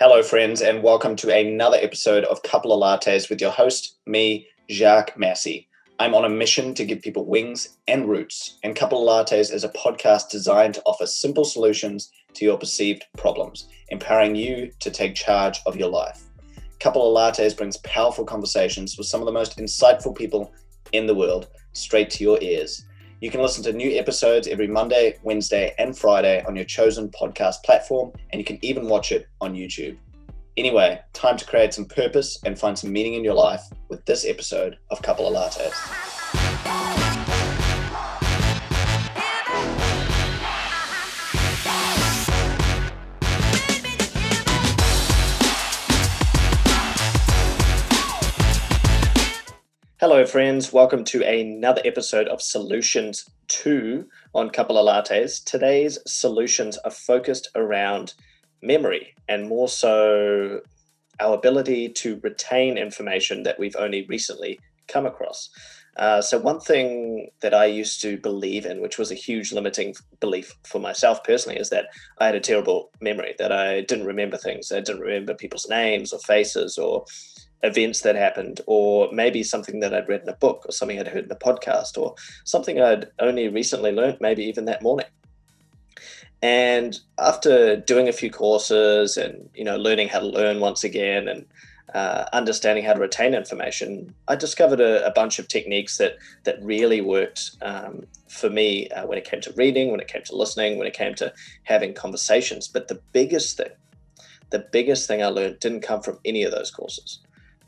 Hello, friends, and welcome to another episode of Couple of Lattes with your host, me, Jacques Massey. I'm on a mission to give people wings and roots, and Couple of Lattes is a podcast designed to offer simple solutions to your perceived problems, empowering you to take charge of your life. Couple of Lattes brings powerful conversations with some of the most insightful people in the world straight to your ears. You can listen to new episodes every Monday, Wednesday, and Friday on your chosen podcast platform, and you can even watch it on YouTube. Anyway, time to create some purpose and find some meaning in your life with this episode of Couple of Lattes. Hello, friends. Welcome to another episode of Solutions 2 on Couple of Lattes. Today's solutions are focused around memory and more so our ability to retain information that we've only recently come across. Uh, so, one thing that I used to believe in, which was a huge limiting belief for myself personally, is that I had a terrible memory, that I didn't remember things. I didn't remember people's names or faces or events that happened, or maybe something that I'd read in a book, or something I'd heard in a podcast, or something I'd only recently learned, maybe even that morning. And after doing a few courses and you know learning how to learn once again and uh, understanding how to retain information, I discovered a, a, bunch of techniques that that really worked um, for me uh, when it came to reading, when it came to listening, when it came to having conversations. But the biggest thing, the biggest thing I learned didn't come from any of those courses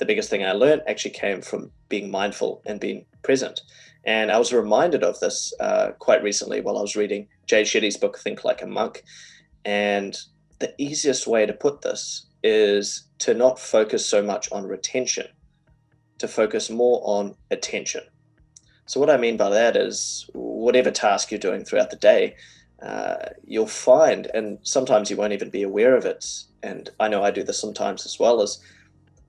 the biggest thing I learned actually came from being mindful and being present. And I was reminded of this uh, quite recently while I was reading Jay Shetty's book, Think Like a Monk. And the easiest way to put this is to not focus so much on retention, to focus more on attention. So, what I mean by that is whatever task you're doing throughout the day, uh, you'll find, and sometimes you won't even be aware of it. And I know I do this sometimes as well, is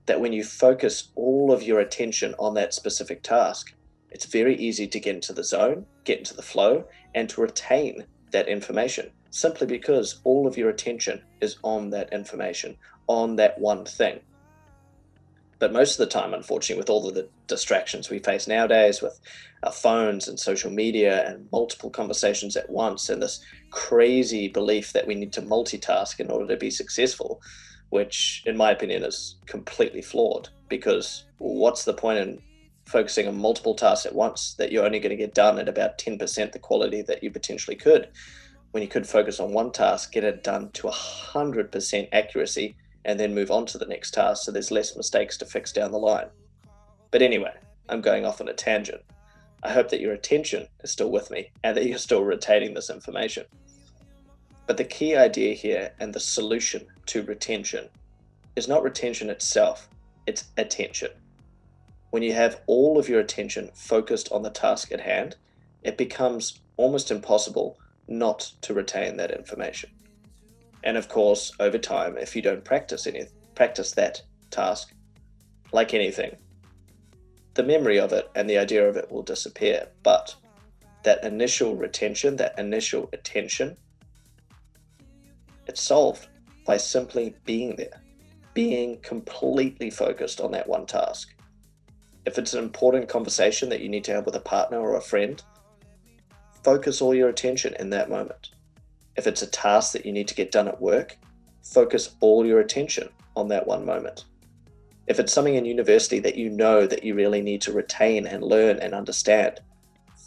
that when you focus all of your attention on that specific task, it's very easy to get into the zone, get into the flow, and to retain that information simply because all of your attention is on that information, on that one thing. But most of the time, unfortunately, with all of the distractions we face nowadays, with our phones and social media and multiple conversations at once, and this crazy belief that we need to multitask in order to be successful, which, in my opinion, is completely flawed because what's the point in focusing on multiple tasks at once that you're only going to get done at about 10% the quality that you potentially could when you could focus on one task, get it done to 100% accuracy, and then move on to the next task so there's less mistakes to fix down the line. But anyway, I'm going off on a tangent. I hope that your attention is still with me and that you're still retaining this information. But the key idea here and the solution to retention is not retention itself, it's attention. When you have all of your attention focused on the task at hand, it becomes almost impossible not to retain that information. And of course, over time, if you don't practice any practice that task, like anything, the memory of it and the idea of it will disappear. But that initial retention, that initial attention, it's solved by simply being there, being completely focused on that one task. If it's an important conversation that you need to have with a partner or a friend, focus all your attention in that moment. If it's a task that you need to get done at work, focus all your attention on that one moment. If it's something in university that you know that you really need to retain and learn and understand,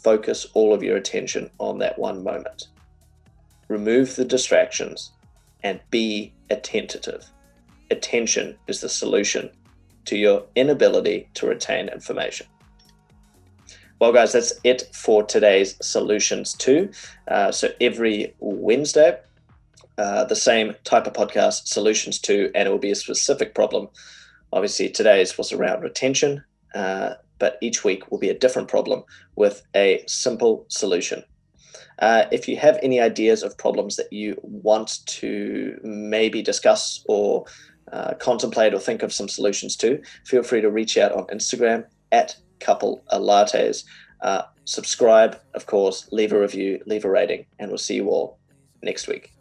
focus all of your attention on that one moment. Remove the distractions and be attentive. Attention is the solution to your inability to retain information. Well, guys, that's it for today's Solutions 2. Uh, so every Wednesday, uh, the same type of podcast, Solutions 2, and it will be a specific problem. Obviously, today's was around retention, uh, but each week will be a different problem with a simple solution. Uh, if you have any ideas of problems that you want to maybe discuss or uh, contemplate or think of some solutions to, feel free to reach out on Instagram at couple lattes. Uh, subscribe, of course, leave a review, leave a rating, and we'll see you all next week.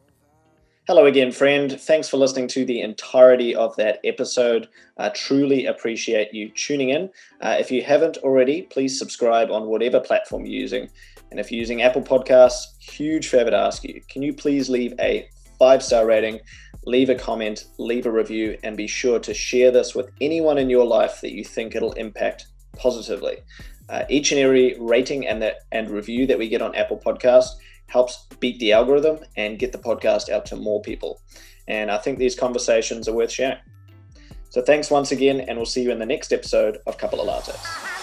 Hello again, friend. Thanks for listening to the entirety of that episode. I truly appreciate you tuning in. Uh, if you haven't already, please subscribe on whatever platform you're using. And if you're using Apple Podcasts, huge favor to ask you can you please leave a five star rating, leave a comment, leave a review, and be sure to share this with anyone in your life that you think it'll impact positively. Uh, each and every rating and, the, and review that we get on Apple Podcasts helps beat the algorithm and get the podcast out to more people. And I think these conversations are worth sharing. So thanks once again, and we'll see you in the next episode of Couple of Lattes.